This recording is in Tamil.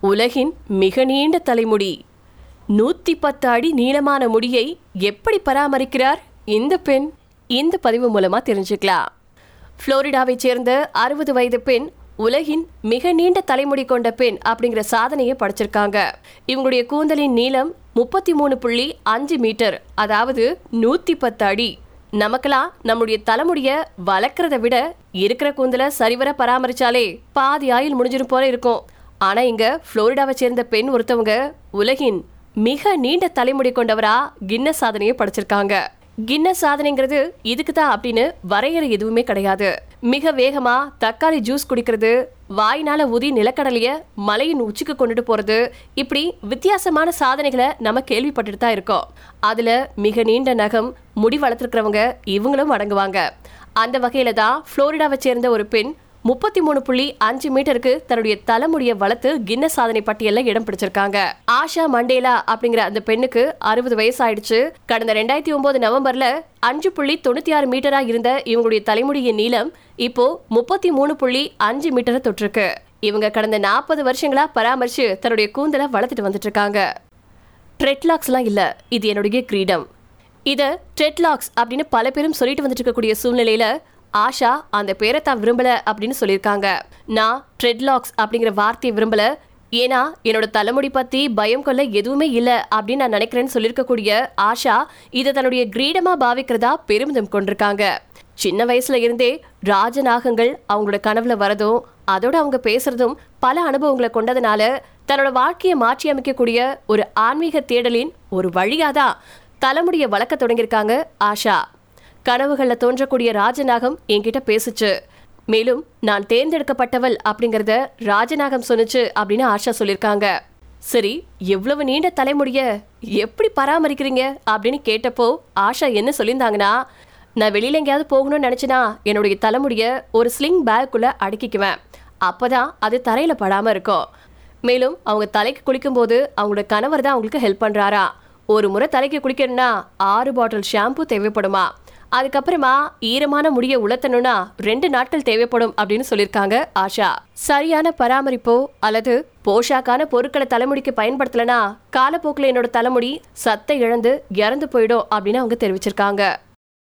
உலகின் மிக நீண்ட தலைமுடி. நூத்தி பத்து அடி நீளமான முடியை எப்படி பராமரிக்கிறார் இந்த பெண்? இந்த பதிவு மூலமா தெரிஞ்சுக்கலாம். புளோரிடாவைச் சேர்ந்த அறுபது வயது பெண் உலகின் மிக நீண்ட தலைமுடி கொண்ட பெண் அப்படிங்கிற சாதனையை படைச்சிருக்காங்க. இவங்களுடைய கூந்தலின் நீளம் முப்பத்தி மூணு புள்ளி அஞ்சு மீட்டர் அதாவது நூத்தி பத்து அடி. நமக்கெல்லாம் நம்முடைய தலைமுடிய வளர்க்கறத விட இருக்கிற கூந்தல சரிவர பராமரிச்சாலே பாதி ஆயில் முடிஞ்சிரும் போல இருக்கும். ஆனா இங்க புளோரிடாவை சேர்ந்த பெண் ஒருத்தவங்க உலகின் மிக நீண்ட தலைமுடி கொண்டவரா கின்னஸ் சாதனையை படைச்சிருக்காங்க. கின்னஸ் சாதனைங்கிறது இதுக்கு தான் அப்படின்னு வரையறை எதுவுமே கிடையாது. மிக வேகமா தக்காளி ஜூஸ் குடிக்கிறது வாயினால ஊதி நிலக்கடலைய மலையின் உச்சிக்கு கொண்டுட்டு போறது இப்படி வித்தியாசமான சாதனைகளை நம்ம கேள்விப்பட்டுட்டு தான் இருக்கோம். அதுல மிக நீண்ட நகம் முடி வளர்த்துருக்கிறவங்க இவங்களும் அடங்குவாங்க. அந்த வகையில தான் புளோரிடாவை சேர்ந்த ஒரு பெண் முப்பத்தி மூணு புள்ளி அஞ்சு மீட்டருக்கு தன்னுடைய தலைமுடியை வளர்த்து கின்ன சாதனை பட்டியலில் இடம் பிடிச்சிருக்காங்க. ஆஷா மண்டேலா அப்படிங்கிற அந்த பெண்ணுக்கு அறுபது வயசு ஆயிடுச்சு கடந்த ரெண்டாயிரத்தி ஒன்பது நவம்பர்ல அஞ்சு புள்ளி தொண்ணூத்தி ஆறு மீட்டரா இருந்த இவங்களுடைய தலைமுடியின் நீளம் இப்போ முப்பத்தி மூணு புள்ளி அஞ்சு மீட்டரை தொற்றுருக்கு இவங்க கடந்த நாற்பது வருஷங்களா பராமரிச்சு தன்னுடைய கூந்தலை வளர்த்துட்டு வந்துட்டு இருக்காங்க ட்ரெட்லாக்ஸ்லாம் இல்லை. இது என்னுடைய கிரீடம். இதை ட்ரெட்லாக்ஸ் அப்படின்னு பல பேரும் சொல்லிட்டு வந்துட்டு இருக்கக்கூடிய சூழ்நிலையில ஆஷா அந்த பேரை தான் விரும்பல அப்படின்னு சொல்லியிருக்காங்க. நான் ட்ரெட்லாக்ஸ் அப்படிங்கிற வார்த்தையை விரும்பல. ஏன்னா என்னோட தலைமுடி பத்தி பயம் கொள்ள எதுவுமே இல்லை அப்படின்னு நான் நினைக்கிறேன்னு சொல்லியிருக்கக்கூடிய ஆஷா இதை தன்னுடைய கிரீடமா பாவிக்கிறதா பெருமிதம் கொண்டிருக்காங்க. சின்ன வயசுல இருந்தே ராஜநாகங்கள் அவங்களோட கனவுல வரதும் அதோட அவங்க பேசுறதும் பல அனுபவங்களை கொண்டதுனால தன்னோட வாழ்க்கையை மாற்றி அமைக்கக்கூடிய ஒரு ஆன்மீக தேடலின் ஒரு வழியாதான் தலைமுடியை வளர்க்க தொடங்கியிருக்காங்க ஆஷா. கனவுகள்ல தோன்றக்கூடிய ராஜநாகம் என்கிட்ட பேசுச்சு. மேலும் நான் தேர்ந்தெடுக்கப்பட்டவள் அப்படிங்கறத ராஜநாகம் சொன்னுச்சு அப்படின்னு ஆஷா சொல்லியிருக்காங்க சரி எவ்வளவு நீண்ட தலைமுடிய எப்படி பராமரிக்கிறீங்க அப்படின்னு கேட்டப்போ ஆஷா என்ன சொல்லியிருந்தாங்கன்னா நான் வெளியில எங்கேயாவது போகணும்னு நினைச்சேனா என்னுடைய தலைமுடிய ஒரு ஸ்லிங் பேக்குள்ள அடுக்கிக்குவேன். அப்பதான் அது தரையில படாம இருக்கும். மேலும் அவங்க தலைக்கு குளிக்கும்போது அவங்களோட கணவர் தான் அவங்களுக்கு ஹெல்ப் பண்றாரா. ஒரு முறை தலைக்கு குளிக்கணும்னா ஆறு பாட்டில் ஷாம்பு தேவைப்படுமா? அதுக்கப்புறமா ஈரமான முடிய உலர்த்தணும்னா ரெண்டு நாட்கள் தேவைப்படும் அப்படின்னு சொல்லியிருக்காங்க ஆஷா. சரியான பராமரிப்போ அல்லது போஷாக்கான பொருட்களை தலைமுடிக்கு பயன்படுத்தலனா காலப்போக்கில் என்னோட தலைமுடி சத்தை இழந்து இறந்து போயிடும் அப்படின்னு அவங்க தெரிவிச்சிருக்காங்க.